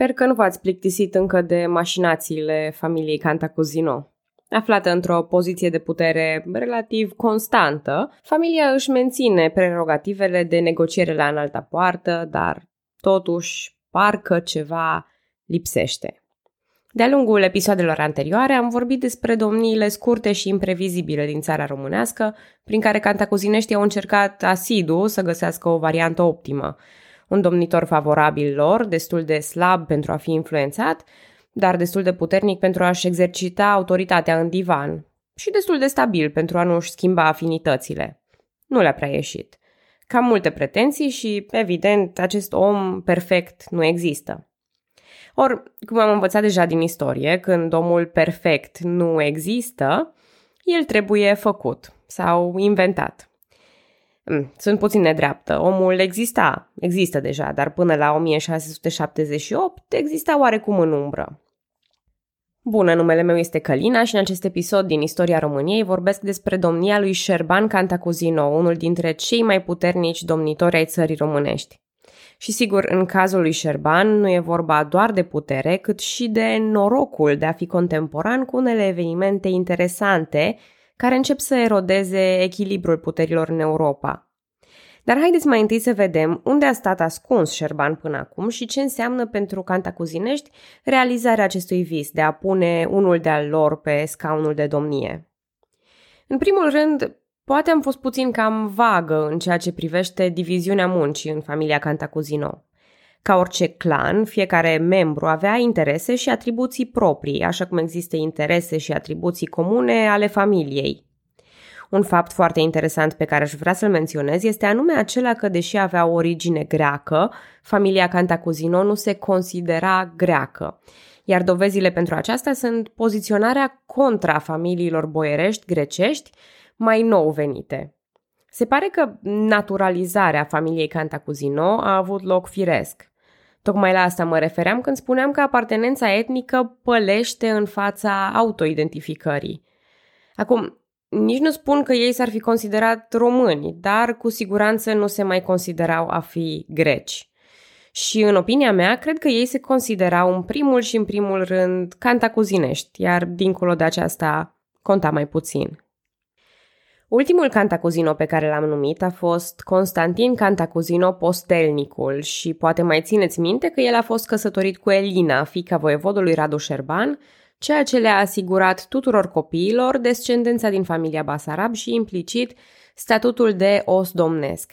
Sper că nu v-ați plictisit încă de mașinațiile familiei Cantacuzino. Aflată într-o poziție de putere relativ constantă, familia își menține prerogativele de negociere la înalta poartă, dar totuși parcă ceva lipsește. De-a lungul episoadelor anterioare am vorbit despre domniile scurte și imprevizibile din țara românească, prin care cantacuzineștii au încercat asidu să găsească o variantă optimă. Un domnitor favorabil lor, destul de slab pentru a fi influențat, dar destul de puternic pentru a-și exercita autoritatea în divan și destul de stabil pentru a nu-și schimba afinitățile. Nu le-a prea ieșit. Cam multe pretenții și, evident, acest om perfect nu există. Ori, cum am învățat deja din istorie, când omul perfect nu există, el trebuie făcut sau inventat. Mm, sunt puțin nedreaptă. Omul exista, există deja, dar până la 1678 exista oarecum în umbră. Bună, numele meu este Călina și în acest episod din Istoria României vorbesc despre domnia lui Șerban Cantacuzino, unul dintre cei mai puternici domnitori ai țării românești. Și sigur, în cazul lui Șerban nu e vorba doar de putere, cât și de norocul de a fi contemporan cu unele evenimente interesante care încep să erodeze echilibrul puterilor în Europa. Dar haideți mai întâi să vedem unde a stat ascuns Șerban până acum și ce înseamnă pentru cantacuzinești realizarea acestui vis de a pune unul de-al lor pe scaunul de domnie. În primul rând, Poate am fost puțin cam vagă în ceea ce privește diviziunea muncii în familia Cantacuzino. Ca orice clan, fiecare membru avea interese și atribuții proprii, așa cum există interese și atribuții comune ale familiei. Un fapt foarte interesant pe care aș vrea să-l menționez este anume acela că, deși avea origine greacă, familia Cantacuzino nu se considera greacă. Iar dovezile pentru aceasta sunt poziționarea contra familiilor boierești grecești mai nou venite. Se pare că naturalizarea familiei Cantacuzino a avut loc firesc. Tocmai la asta mă refeream când spuneam că apartenența etnică pălește în fața autoidentificării. Acum, nici nu spun că ei s-ar fi considerat români, dar cu siguranță nu se mai considerau a fi greci. Și în opinia mea, cred că ei se considerau în primul și în primul rând cantacuzinești, iar dincolo de aceasta conta mai puțin. Ultimul Cantacuzino pe care l-am numit a fost Constantin Cantacuzino Postelnicul și poate mai țineți minte că el a fost căsătorit cu Elina, fica voievodului Radu Șerban, ceea ce le-a asigurat tuturor copiilor descendența din familia Basarab și implicit statutul de os domnesc,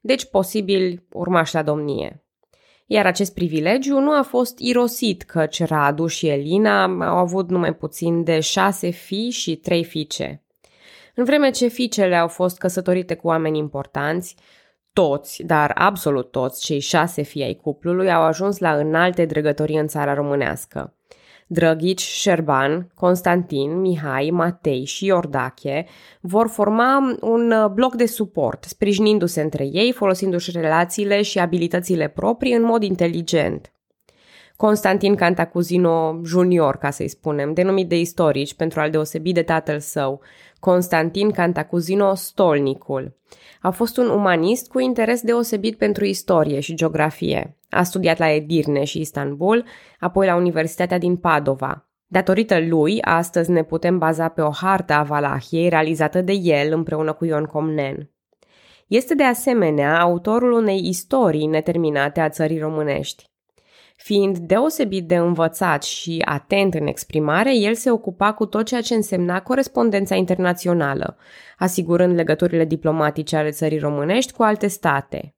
deci posibil urmaș la domnie. Iar acest privilegiu nu a fost irosit căci Radu și Elina au avut numai puțin de șase fii și trei fiice. În vreme ce fiicele au fost căsătorite cu oameni importanți, toți, dar absolut toți, cei șase fii ai cuplului au ajuns la înalte dregătorii în țara românească. Drăghici, Șerban, Constantin, Mihai, Matei și Iordache vor forma un bloc de suport, sprijinindu-se între ei, folosindu-și relațiile și abilitățile proprii în mod inteligent. Constantin Cantacuzino Junior, ca să-i spunem, denumit de istorici pentru a-l deosebi de tatăl său, Constantin Cantacuzino Stolnicul. A fost un umanist cu interes deosebit pentru istorie și geografie. A studiat la Edirne și Istanbul, apoi la Universitatea din Padova. Datorită lui, astăzi ne putem baza pe o hartă a Valahiei realizată de el împreună cu Ion Comnen. Este de asemenea autorul unei istorii neterminate a țării românești. Fiind deosebit de învățat și atent în exprimare, el se ocupa cu tot ceea ce însemna corespondența internațională, asigurând legăturile diplomatice ale țării românești cu alte state.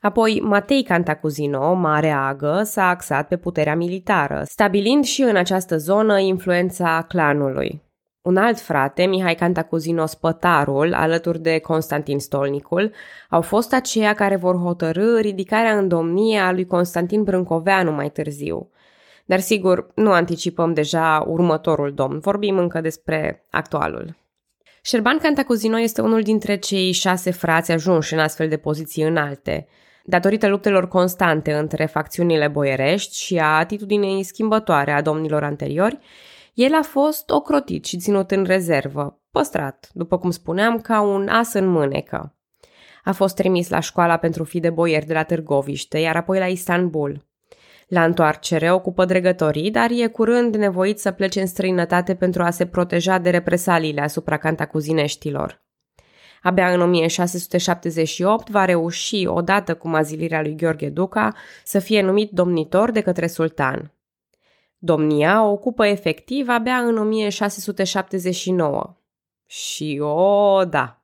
Apoi, Matei Cantacuzino, mare agă, s-a axat pe puterea militară, stabilind și în această zonă influența clanului. Un alt frate, Mihai Cantacuzino Spătarul, alături de Constantin Stolnicul, au fost aceia care vor hotărâ ridicarea în domnie a lui Constantin Brâncoveanu mai târziu. Dar sigur, nu anticipăm deja următorul domn, vorbim încă despre actualul. Șerban Cantacuzino este unul dintre cei șase frați ajunși în astfel de poziții înalte. Datorită luptelor constante între facțiunile boierești și a atitudinei schimbătoare a domnilor anteriori, el a fost ocrotit și ținut în rezervă, păstrat, după cum spuneam, ca un as în mânecă. A fost trimis la școala pentru fi de boier de la Târgoviște, iar apoi la Istanbul. La întoarcere ocupă dregătorii, dar e curând nevoit să plece în străinătate pentru a se proteja de represaliile asupra cantacuzineștilor. Abia în 1678 va reuși, odată cu mazilirea lui Gheorghe Duca, să fie numit domnitor de către sultan. Domnia o ocupă efectiv abia în 1679. Și o, da,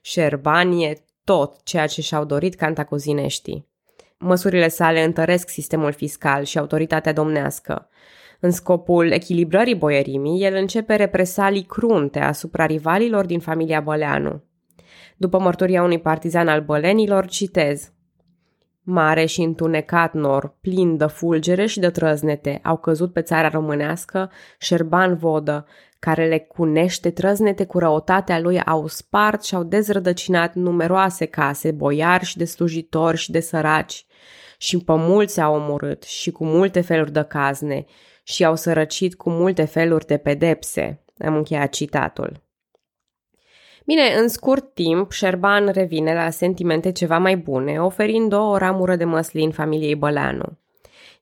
Șerban e tot ceea ce și-au dorit cantacozineștii. Măsurile sale întăresc sistemul fiscal și autoritatea domnească. În scopul echilibrării boierimii, el începe represalii crunte asupra rivalilor din familia Băleanu. După mărturia unui partizan al bălenilor, citez Mare și întunecat nor, plin de fulgere și de trăznete, au căzut pe țara românească Șerban Vodă, care le cunește trăznete cu răutatea lui au spart și au dezrădăcinat numeroase case, boiari și de slujitori și de săraci, și pe mulți au omorât și cu multe feluri de cazne și au sărăcit cu multe feluri de pedepse. Am încheiat citatul. Bine, în scurt timp, Șerban revine la sentimente ceva mai bune, oferind o ramură de măslin familiei Băleanu.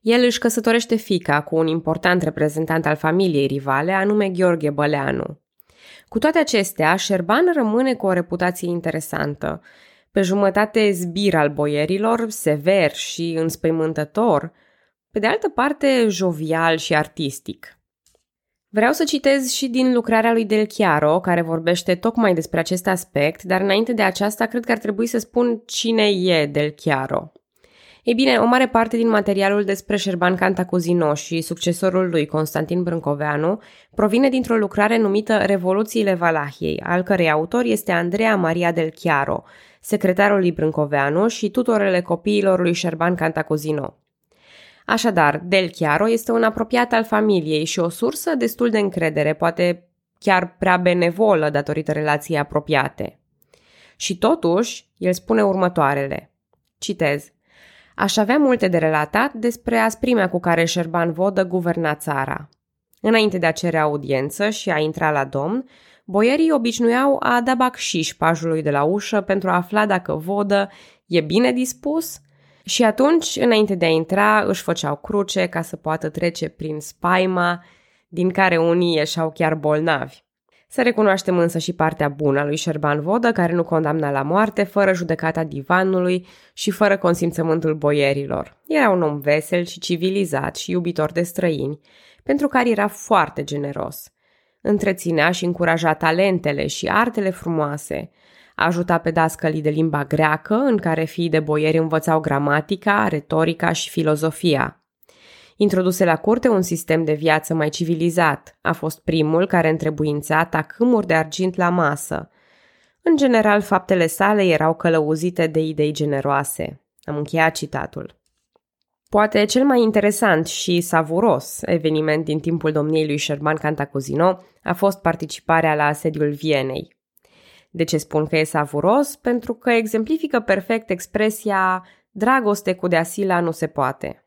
El își căsătorește fica cu un important reprezentant al familiei rivale, anume Gheorghe Băleanu. Cu toate acestea, Șerban rămâne cu o reputație interesantă. Pe jumătate zbir al boierilor, sever și înspăimântător, pe de altă parte jovial și artistic. Vreau să citez și din lucrarea lui Del Chiaro, care vorbește tocmai despre acest aspect, dar înainte de aceasta cred că ar trebui să spun cine e Del Chiaro. Ei bine, o mare parte din materialul despre Șerban Cantacuzino și succesorul lui Constantin Brâncoveanu provine dintr-o lucrare numită Revoluțiile Valahiei, al cărei autor este Andrea Maria del Chiaro, secretarul lui Brâncoveanu și tutorele copiilor lui Șerban Cantacuzino. Așadar, Del Chiaro este un apropiat al familiei și o sursă destul de încredere, poate chiar prea benevolă datorită relației apropiate. Și totuși, el spune următoarele. Citez. Aș avea multe de relatat despre asprimea cu care Șerban Vodă guverna țara. Înainte de a cere audiență și a intra la domn, boierii obișnuiau a da bacșiș pajului de la ușă pentru a afla dacă Vodă e bine dispus și atunci, înainte de a intra, își făceau cruce ca să poată trece prin spaima din care unii ieșau chiar bolnavi. Să recunoaștem însă și partea bună a lui Șerban Vodă, care nu condamna la moarte, fără judecata divanului și fără consimțământul boierilor. Era un om vesel și civilizat și iubitor de străini, pentru care era foarte generos. Întreținea și încuraja talentele și artele frumoase, ajuta pe dascălii de limba greacă, în care fiii de boieri învățau gramatica, retorica și filozofia – Introduse la curte un sistem de viață mai civilizat. A fost primul care întrebuința tacâmuri de argint la masă. În general, faptele sale erau călăuzite de idei generoase. Am încheiat citatul. Poate cel mai interesant și savuros eveniment din timpul domniei lui Sherman Cantacuzino a fost participarea la asediul Vienei. De ce spun că e savuros? Pentru că exemplifică perfect expresia dragoste cu deasila nu se poate.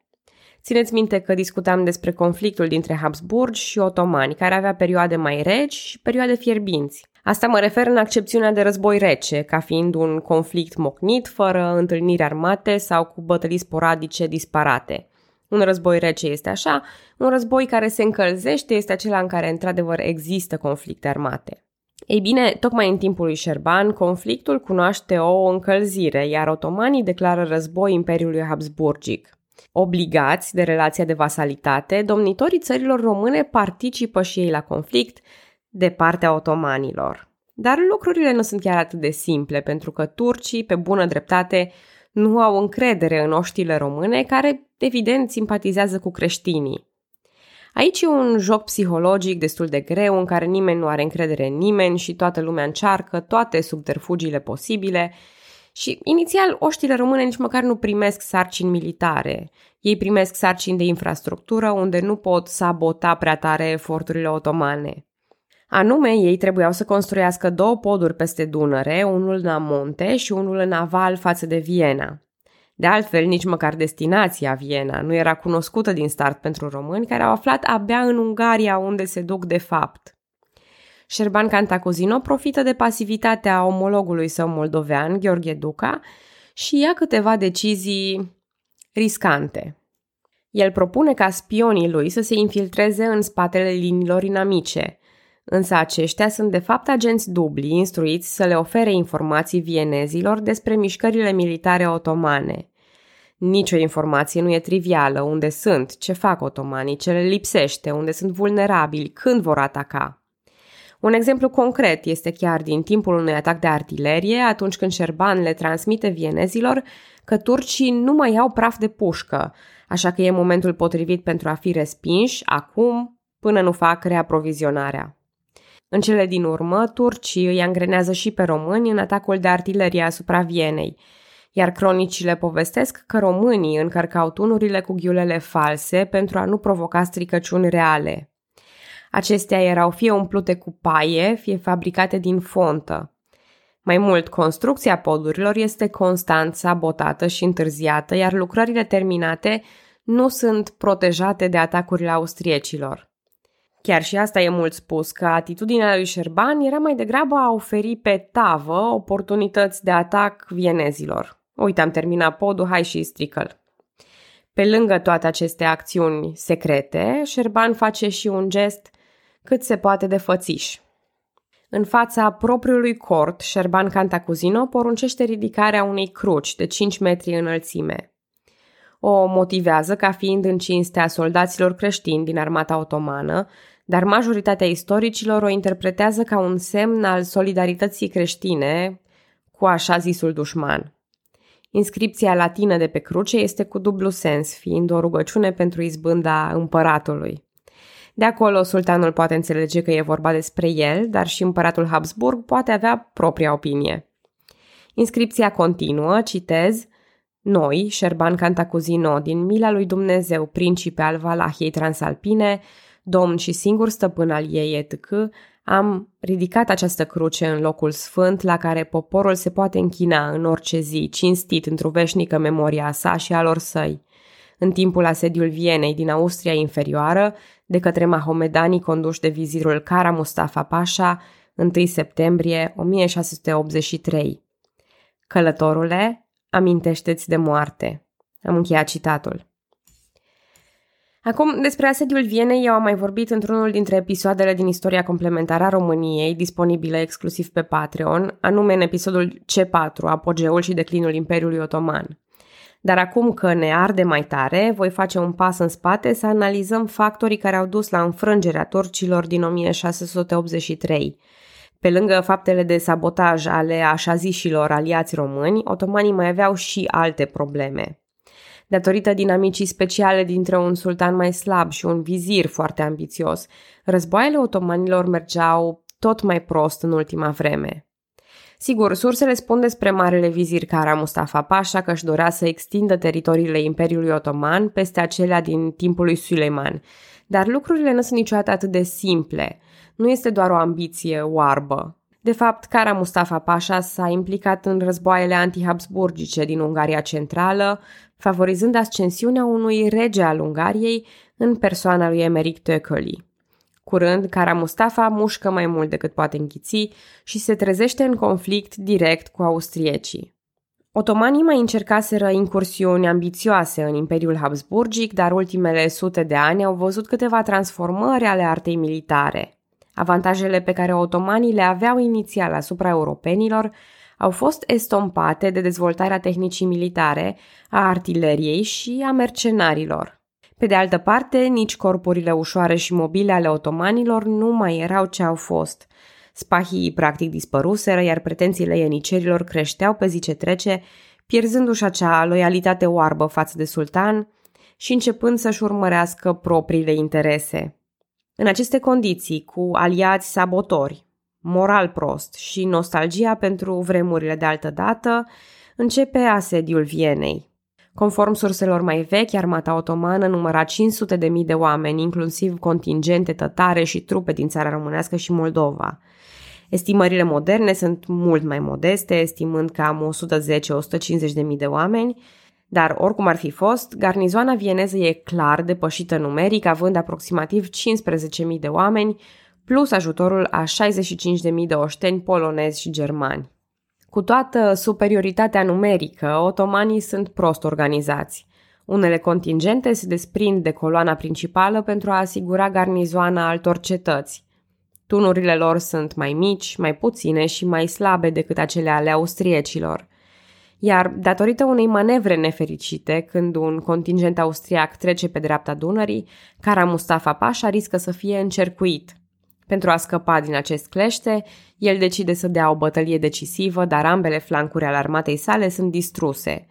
Țineți minte că discutam despre conflictul dintre Habsburg și otomani, care avea perioade mai reci și perioade fierbinți. Asta mă refer în accepțiunea de război rece, ca fiind un conflict mocnit, fără întâlniri armate sau cu bătălii sporadice disparate. Un război rece este așa, un război care se încălzește este acela în care într-adevăr există conflicte armate. Ei bine, tocmai în timpul lui Șerban, conflictul cunoaște o încălzire, iar otomanii declară război Imperiului Habsburgic. Obligați de relația de vasalitate, domnitorii țărilor române participă și ei la conflict de partea otomanilor. Dar lucrurile nu sunt chiar atât de simple, pentru că turcii, pe bună dreptate, nu au încredere în oștile române, care, evident, simpatizează cu creștinii. Aici e un joc psihologic destul de greu, în care nimeni nu are încredere în nimeni și toată lumea încearcă toate subterfugiile posibile și inițial oștile române nici măcar nu primesc sarcini militare. Ei primesc sarcini de infrastructură unde nu pot sabota prea tare eforturile otomane. Anume, ei trebuiau să construiască două poduri peste Dunăre, unul în amonte și unul în aval față de Viena. De altfel, nici măcar destinația Viena nu era cunoscută din start pentru români care au aflat abia în Ungaria unde se duc de fapt. Șerban Cantacuzino profită de pasivitatea omologului său moldovean, Gheorghe Duca, și ia câteva decizii riscante. El propune ca spionii lui să se infiltreze în spatele liniilor inamice, însă aceștia sunt de fapt agenți dubli instruiți să le ofere informații vienezilor despre mișcările militare otomane. Nicio informație nu e trivială, unde sunt, ce fac otomanii, ce le lipsește, unde sunt vulnerabili, când vor ataca. Un exemplu concret este chiar din timpul unui atac de artilerie, atunci când Șerban le transmite vienezilor că turcii nu mai au praf de pușcă, așa că e momentul potrivit pentru a fi respinși acum până nu fac reaprovizionarea. În cele din urmă, turcii îi angrenează și pe români în atacul de artilerie asupra Vienei, iar cronicile povestesc că românii încărcau tunurile cu ghiulele false pentru a nu provoca stricăciuni reale. Acestea erau fie umplute cu paie, fie fabricate din fontă. Mai mult, construcția podurilor este constant sabotată și întârziată, iar lucrările terminate nu sunt protejate de atacurile austriecilor. Chiar și asta e mult spus, că atitudinea lui Șerban era mai degrabă a oferi pe tavă oportunități de atac vienezilor. Uite, am terminat podul, hai și strică Pe lângă toate aceste acțiuni secrete, Șerban face și un gest cât se poate de fățiș. În fața propriului cort, Șerban Cantacuzino poruncește ridicarea unei cruci de 5 metri înălțime. O motivează ca fiind în cinstea soldaților creștini din armata otomană, dar majoritatea istoricilor o interpretează ca un semn al solidarității creștine cu așa zisul dușman. Inscripția latină de pe cruce este cu dublu sens, fiind o rugăciune pentru izbânda împăratului. De acolo, sultanul poate înțelege că e vorba despre el, dar și împăratul Habsburg poate avea propria opinie. Inscripția continuă, citez, Noi, Șerban Cantacuzino, din mila lui Dumnezeu, principe al Valahiei Transalpine, domn și singur stăpân al ei etc., am ridicat această cruce în locul sfânt la care poporul se poate închina în orice zi, cinstit într-o veșnică memoria sa și a lor săi. În timpul asediul Vienei din Austria inferioară, de către mahomedanii conduși de vizirul Kara Mustafa Pasha, 1 septembrie 1683. Călătorule, amintește-ți de moarte. Am încheiat citatul. Acum, despre asediul Vienei eu am mai vorbit într-unul dintre episoadele din istoria complementară a României, disponibile exclusiv pe Patreon, anume în episodul C4, Apogeul și declinul Imperiului Otoman. Dar acum că ne arde mai tare, voi face un pas în spate să analizăm factorii care au dus la înfrângerea turcilor din 1683. Pe lângă faptele de sabotaj ale așa zișilor aliați români, otomanii mai aveau și alte probleme. Datorită dinamicii speciale dintre un sultan mai slab și un vizir foarte ambițios, războaiele otomanilor mergeau tot mai prost în ultima vreme. Sigur, sursele spun despre marele vizir Kara Mustafa Pasha că își dorea să extindă teritoriile Imperiului Otoman peste acelea din timpul lui Suleiman, dar lucrurile nu sunt niciodată atât de simple. Nu este doar o ambiție oarbă. De fapt, Kara Mustafa Pasha s-a implicat în războaiele anti-habsburgice din Ungaria Centrală, favorizând ascensiunea unui rege al Ungariei în persoana lui Emeric Tököli. Curând, Kara Mustafa mușcă mai mult decât poate înghiți și se trezește în conflict direct cu austriecii. Otomanii mai încercaseră incursiuni ambițioase în Imperiul Habsburgic, dar ultimele sute de ani au văzut câteva transformări ale artei militare. Avantajele pe care otomanii le aveau inițial asupra europenilor au fost estompate de dezvoltarea tehnicii militare, a artileriei și a mercenarilor. Pe de altă parte, nici corpurile ușoare și mobile ale otomanilor nu mai erau ce au fost. Spahii practic dispăruseră, iar pretențiile ienicerilor creșteau pe zi ce trece, pierzându-și acea loialitate oarbă față de sultan și începând să-și urmărească propriile interese. În aceste condiții, cu aliați sabotori, moral prost și nostalgia pentru vremurile de altă dată, începe asediul Vienei. Conform surselor mai vechi, armata otomană număra 500 de mii de oameni, inclusiv contingente tătare și trupe din țara românească și Moldova. Estimările moderne sunt mult mai modeste, estimând cam 110-150 de mii de oameni, dar oricum ar fi fost, garnizoana vieneză e clar depășită numeric, având aproximativ 15.000 de oameni, plus ajutorul a 65.000 de oșteni polonezi și germani. Cu toată superioritatea numerică, otomanii sunt prost organizați. Unele contingente se desprind de coloana principală pentru a asigura garnizoana altor cetăți. Tunurile lor sunt mai mici, mai puține și mai slabe decât acele ale austriecilor. Iar, datorită unei manevre nefericite, când un contingent austriac trece pe dreapta Dunării, Cara Mustafa Pașa riscă să fie încercuit. Pentru a scăpa din acest clește, el decide să dea o bătălie decisivă, dar ambele flancuri ale armatei sale sunt distruse –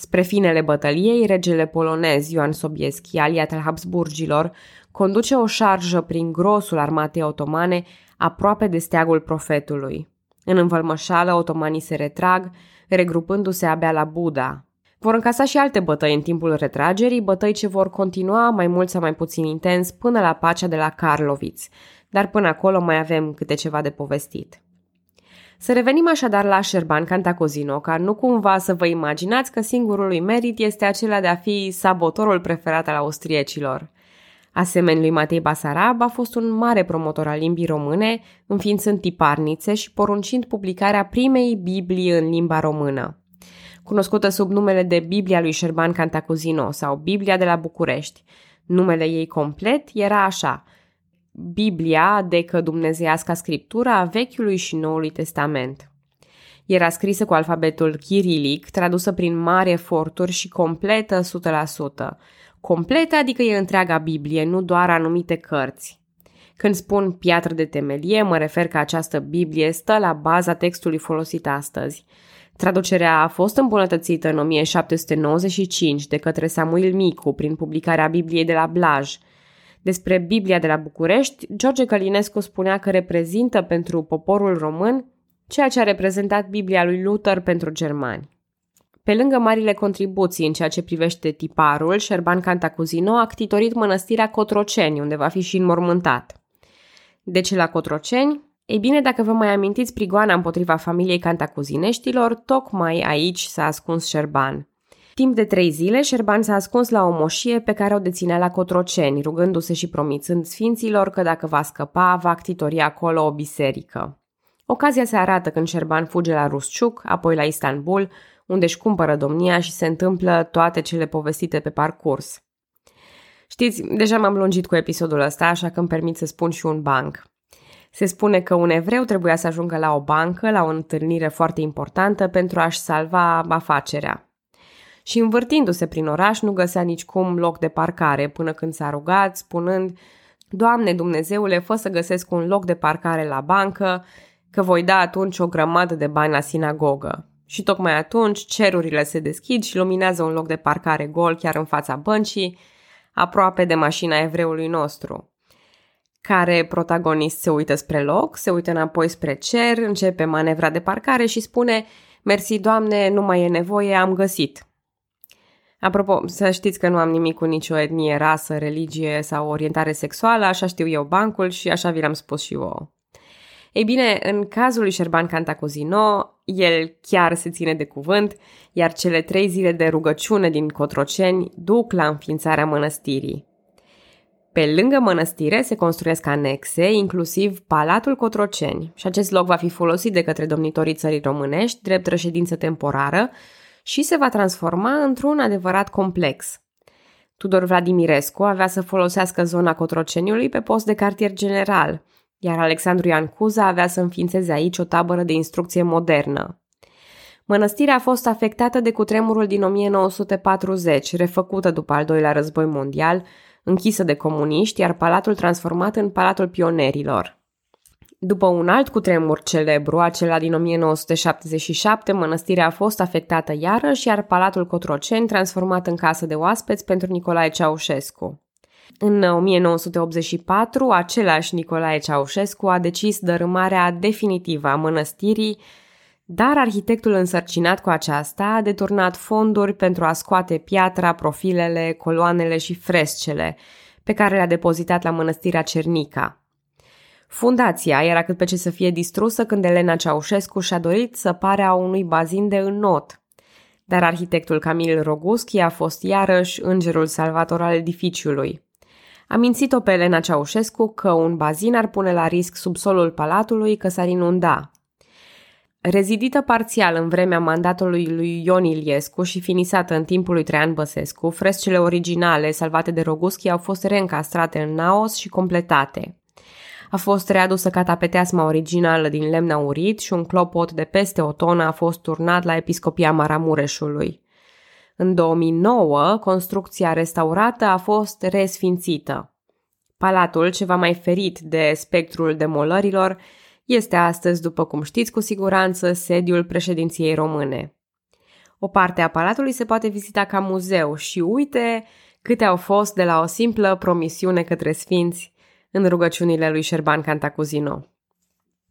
Spre finele bătăliei, regele polonez Ioan Sobieski, aliat al Habsburgilor, conduce o șarjă prin grosul armatei otomane aproape de steagul profetului. În învălmășală, otomanii se retrag, regrupându-se abia la Buda. Vor încasa și alte bătăi în timpul retragerii, bătăi ce vor continua mai mult sau mai puțin intens până la pacea de la Karlovitz, dar până acolo mai avem câte ceva de povestit. Să revenim așadar la Șerban Cantacuzino, ca nu cumva să vă imaginați că singurul lui merit este acela de a fi sabotorul preferat al austriecilor. Asemenea lui Matei Basarab a fost un mare promotor al limbii române, înființând tiparnițe și poruncind publicarea primei Biblii în limba română. Cunoscută sub numele de Biblia lui Șerban Cantacuzino sau Biblia de la București. Numele ei complet era așa – Biblia, adică dumnezeiasca scriptura a Vechiului și Noului Testament. Era scrisă cu alfabetul chirilic, tradusă prin mari eforturi și completă 100%. Completă adică e întreaga Biblie, nu doar anumite cărți. Când spun piatră de temelie, mă refer că această Biblie stă la baza textului folosit astăzi. Traducerea a fost îmbunătățită în 1795 de către Samuel Micu prin publicarea Bibliei de la Blaj – despre Biblia de la București, George Călinescu spunea că reprezintă pentru poporul român ceea ce a reprezentat Biblia lui Luther pentru germani. Pe lângă marile contribuții în ceea ce privește tiparul, Șerban Cantacuzino a ctitorit mănăstirea Cotroceni, unde va fi și înmormântat. De ce la Cotroceni? Ei bine, dacă vă mai amintiți prigoana împotriva familiei Cantacuzineștilor, tocmai aici s-a ascuns Șerban. Timp de trei zile, Șerban s-a ascuns la o moșie pe care o deținea la Cotroceni, rugându-se și promițând sfinților că dacă va scăpa, va ctitori acolo o biserică. Ocazia se arată când Șerban fuge la Rusciuc, apoi la Istanbul, unde își cumpără domnia și se întâmplă toate cele povestite pe parcurs. Știți, deja m-am lungit cu episodul ăsta, așa că îmi permit să spun și un banc. Se spune că un evreu trebuia să ajungă la o bancă, la o întâlnire foarte importantă, pentru a-și salva afacerea și învârtindu-se prin oraș nu găsea nicicum loc de parcare până când s-a rugat, spunând Doamne Dumnezeule, fă să găsesc un loc de parcare la bancă, că voi da atunci o grămadă de bani la sinagogă. Și tocmai atunci cerurile se deschid și luminează un loc de parcare gol chiar în fața băncii, aproape de mașina evreului nostru care protagonist se uită spre loc, se uită înapoi spre cer, începe manevra de parcare și spune Mersi, Doamne, nu mai e nevoie, am găsit. Apropo, să știți că nu am nimic cu nicio etnie, rasă, religie sau orientare sexuală, așa știu eu bancul și așa vi l-am spus și eu. Ei bine, în cazul lui Șerban Cantacuzino, el chiar se ține de cuvânt, iar cele trei zile de rugăciune din Cotroceni duc la înființarea mănăstirii. Pe lângă mănăstire se construiesc anexe, inclusiv Palatul Cotroceni, și acest loc va fi folosit de către domnitorii țării românești, drept reședință temporară, și se va transforma într-un adevărat complex. Tudor Vladimirescu avea să folosească zona Cotroceniului pe post de cartier general, iar Alexandru Ioan Cuza avea să înființeze aici o tabără de instrucție modernă. Mănăstirea a fost afectată de cutremurul din 1940, refăcută după al doilea război mondial, închisă de comuniști, iar palatul transformat în Palatul Pionerilor. După un alt cutremur celebru, acela din 1977, mănăstirea a fost afectată iarăși, iar Palatul Cotroceni transformat în casă de oaspeți pentru Nicolae Ceaușescu. În 1984, același Nicolae Ceaușescu a decis dărâmarea definitivă a mănăstirii, dar arhitectul însărcinat cu aceasta a deturnat fonduri pentru a scoate piatra, profilele, coloanele și frescele pe care le-a depozitat la mănăstirea Cernica. Fundația era cât pe ce să fie distrusă când Elena Ceaușescu și-a dorit să pare a unui bazin de înnot. Dar arhitectul Camil Roguschi a fost iarăși îngerul salvator al edificiului. A mințit-o pe Elena Ceaușescu că un bazin ar pune la risc subsolul palatului, că s-ar inunda. Rezidită parțial în vremea mandatului lui Ion Iliescu și finisată în timpul lui Traian Băsescu, frescele originale salvate de Roguschi au fost reîncastrate în naos și completate. A fost readusă catapeteasma originală din lemn aurit și un clopot de peste o tonă a fost turnat la episcopia Maramureșului. În 2009, construcția restaurată a fost resfințită. Palatul, ceva mai ferit de spectrul demolărilor, este astăzi, după cum știți cu siguranță, sediul președinției române. O parte a palatului se poate vizita ca muzeu și uite câte au fost de la o simplă promisiune către sfinți în rugăciunile lui Șerban Cantacuzino.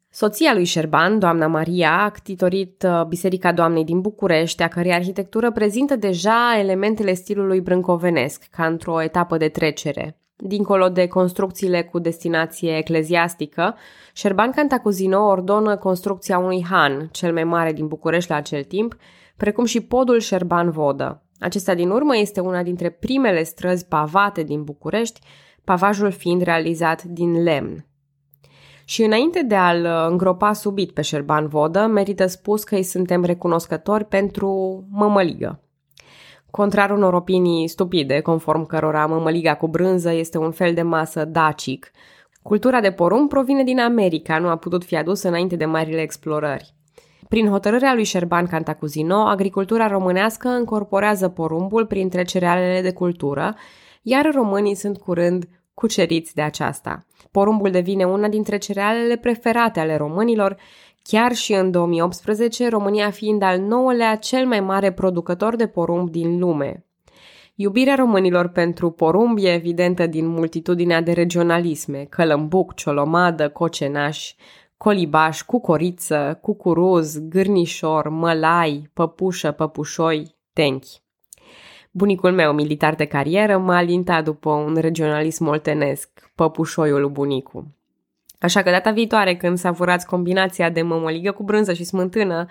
Soția lui Șerban, doamna Maria, a ctitorit uh, Biserica Doamnei din București, a cărei arhitectură prezintă deja elementele stilului brâncovenesc, ca într-o etapă de trecere. Dincolo de construcțiile cu destinație ecleziastică, Șerban Cantacuzino ordonă construcția unui han, cel mai mare din București la acel timp, precum și podul Șerban Vodă. Acesta din urmă este una dintre primele străzi pavate din București, pavajul fiind realizat din lemn. Și înainte de a-l îngropa subit pe Șerban Vodă, merită spus că îi suntem recunoscători pentru mămăligă. Contrar unor opinii stupide, conform cărora mămăliga cu brânză este un fel de masă dacic, cultura de porumb provine din America, nu a putut fi adusă înainte de marile explorări. Prin hotărârea lui Șerban Cantacuzino, agricultura românească încorporează porumbul printre cerealele de cultură, iar românii sunt curând cuceriți de aceasta. Porumbul devine una dintre cerealele preferate ale românilor, chiar și în 2018, România fiind al nouălea cel mai mare producător de porumb din lume. Iubirea românilor pentru porumb e evidentă din multitudinea de regionalisme, călămbuc, ciolomadă, cocenaș, colibaș, cucoriță, cucuruz, gârnișor, mălai, păpușă, păpușoi, tenchi. Bunicul meu, militar de carieră, m-a alintat după un regionalism moltenesc, păpușoiul bunicu. Așa că data viitoare când savurați combinația de mămăligă cu brânză și smântână,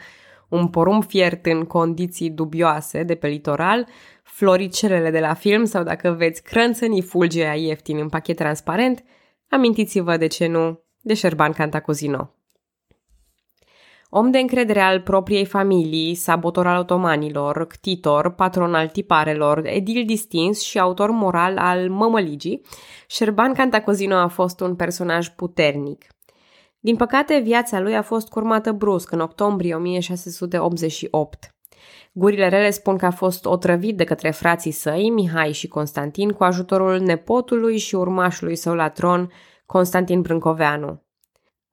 un porumb fiert în condiții dubioase de pe litoral, floricelele de la film sau dacă veți crânțănii fulgea ieftin în pachet transparent, amintiți-vă de ce nu de Șerban Cantacuzino. Om de încredere al propriei familii, sabotor al otomanilor, ctitor, patron al tiparelor, edil distins și autor moral al mămăligii, Șerban Cantacuzino a fost un personaj puternic. Din păcate, viața lui a fost curmată brusc în octombrie 1688. Gurile rele spun că a fost otrăvit de către frații săi, Mihai și Constantin, cu ajutorul nepotului și urmașului său la tron, Constantin Brâncoveanu.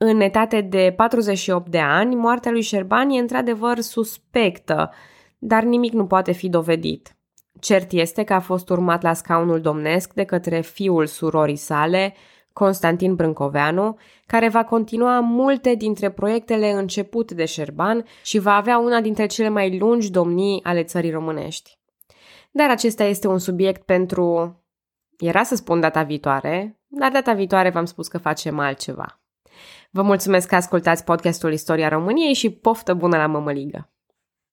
În etate de 48 de ani, moartea lui Șerban e într-adevăr suspectă, dar nimic nu poate fi dovedit. Cert este că a fost urmat la scaunul domnesc de către fiul surorii sale, Constantin Brâncoveanu, care va continua multe dintre proiectele începute de Șerban și va avea una dintre cele mai lungi domnii ale țării românești. Dar acesta este un subiect pentru... Era să spun data viitoare, dar data viitoare v-am spus că facem altceva. Vă mulțumesc că ascultați podcastul Istoria României și poftă bună la mămăligă!